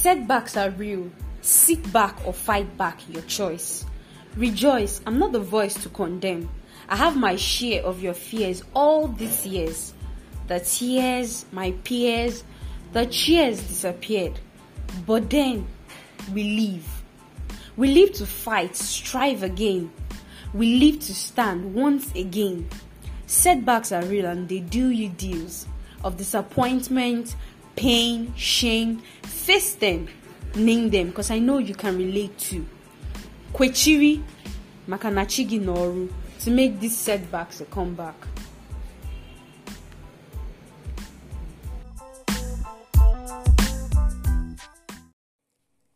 Setbacks are real. Sit back or fight back, your choice. Rejoice, I'm not the voice to condemn. I have my share of your fears all these years. The tears, my peers, the cheers disappeared. But then we live. We live to fight, strive again. We live to stand once again. Setbacks are real and they do you deals of disappointment, pain, shame. Face them, name them, because I know you can relate to. Kwechiri, Makanachigi Noru, to make these setbacks a comeback.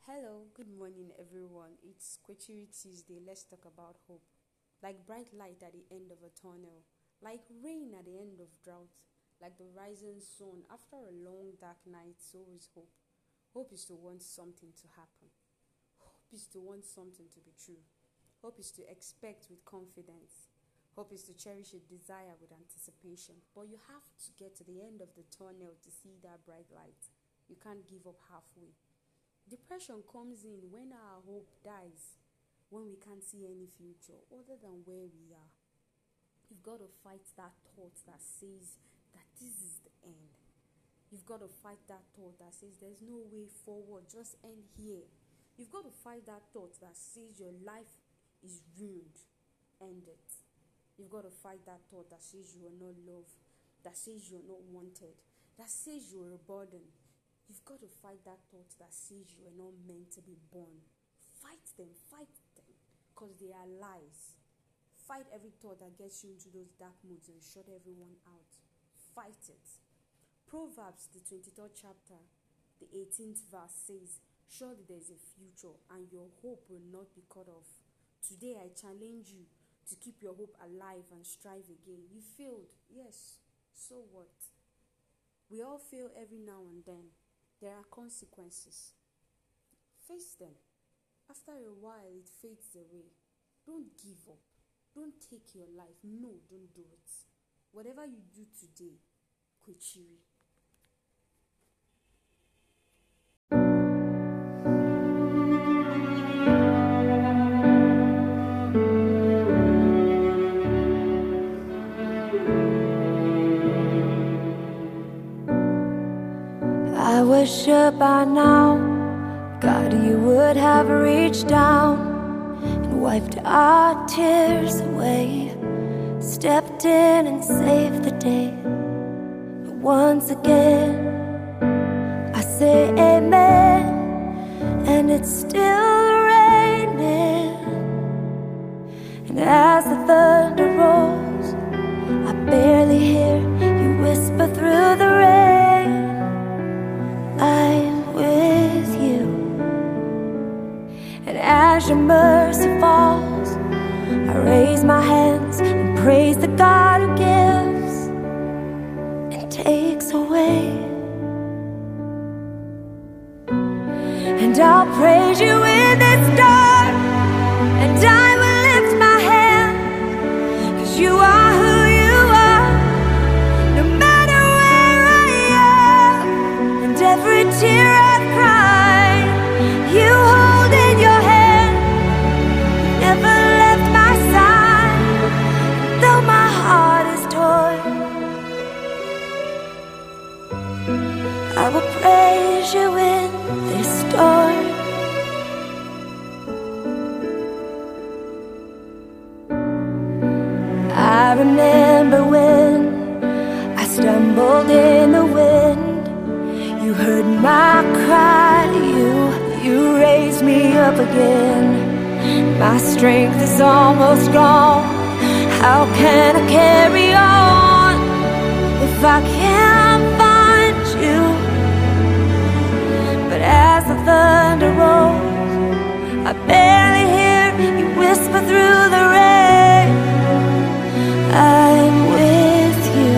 Hello, good morning, everyone. It's Kwechiri Tuesday. Let's talk about hope. Like bright light at the end of a tunnel, like rain at the end of drought, like the rising sun after a long dark night, so is hope. Hope is to want something to happen. Hope is to want something to be true. Hope is to expect with confidence. Hope is to cherish a desire with anticipation. But you have to get to the end of the tunnel to see that bright light. You can't give up halfway. Depression comes in when our hope dies, when we can't see any future other than where we are. You've got to fight that thought that says that this is the end. You've got to fight that thought that says there's no way forward, just end here. You've got to fight that thought that says your life is ruined, end it. You've got to fight that thought that says you are not loved, that says you're not wanted, that says you're a burden. You've got to fight that thought that says you are not meant to be born. Fight them, fight them, because they are lies. Fight every thought that gets you into those dark moods and shut everyone out. Fight it. Proverbs, the 23rd chapter, the 18th verse says, Surely there is a future and your hope will not be cut off. Today I challenge you to keep your hope alive and strive again. You failed, yes, so what? We all fail every now and then. There are consequences. Face them. After a while, it fades away. Don't give up. Don't take your life. No, don't do it. Whatever you do today, Kwechiri. I was sure by now, God, you would have reached down wiped our tears away, stepped in and saved the day. But once again, I say amen, and it's still raining. And as the thunder rolls, I barely takes away. And I'll praise you in this dark, up again. My strength is almost gone. How can I carry on if I can't find you? But as the thunder rolls, I barely hear you whisper through the rain. I'm with you.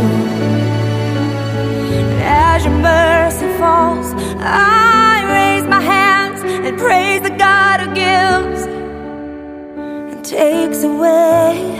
And as your mercy falls, I 因为。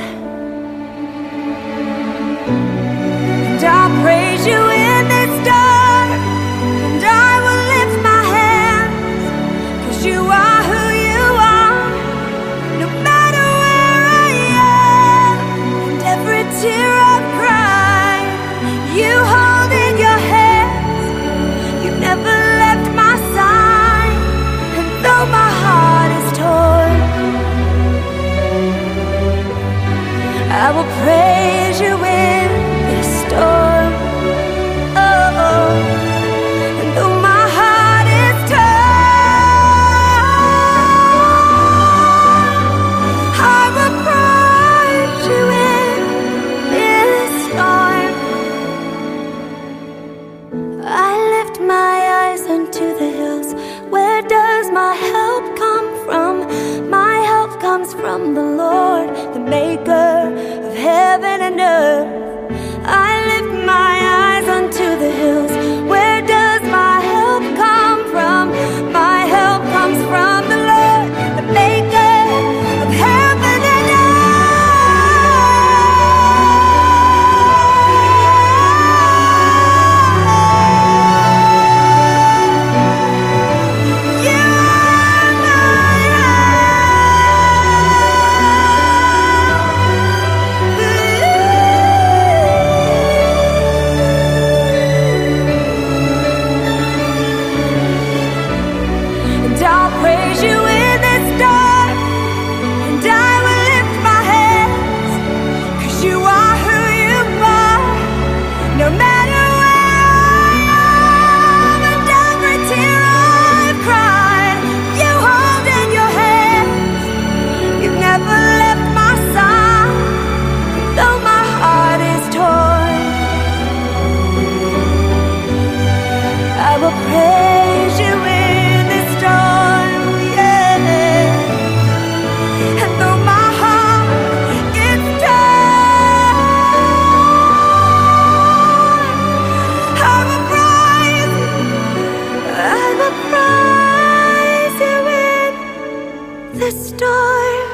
The storm.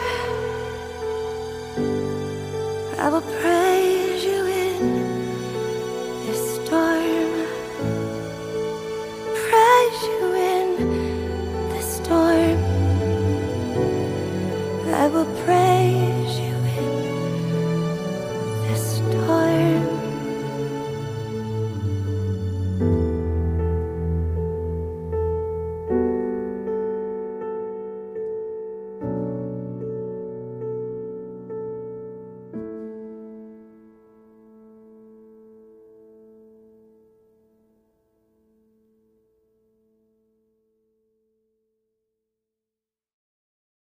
I will praise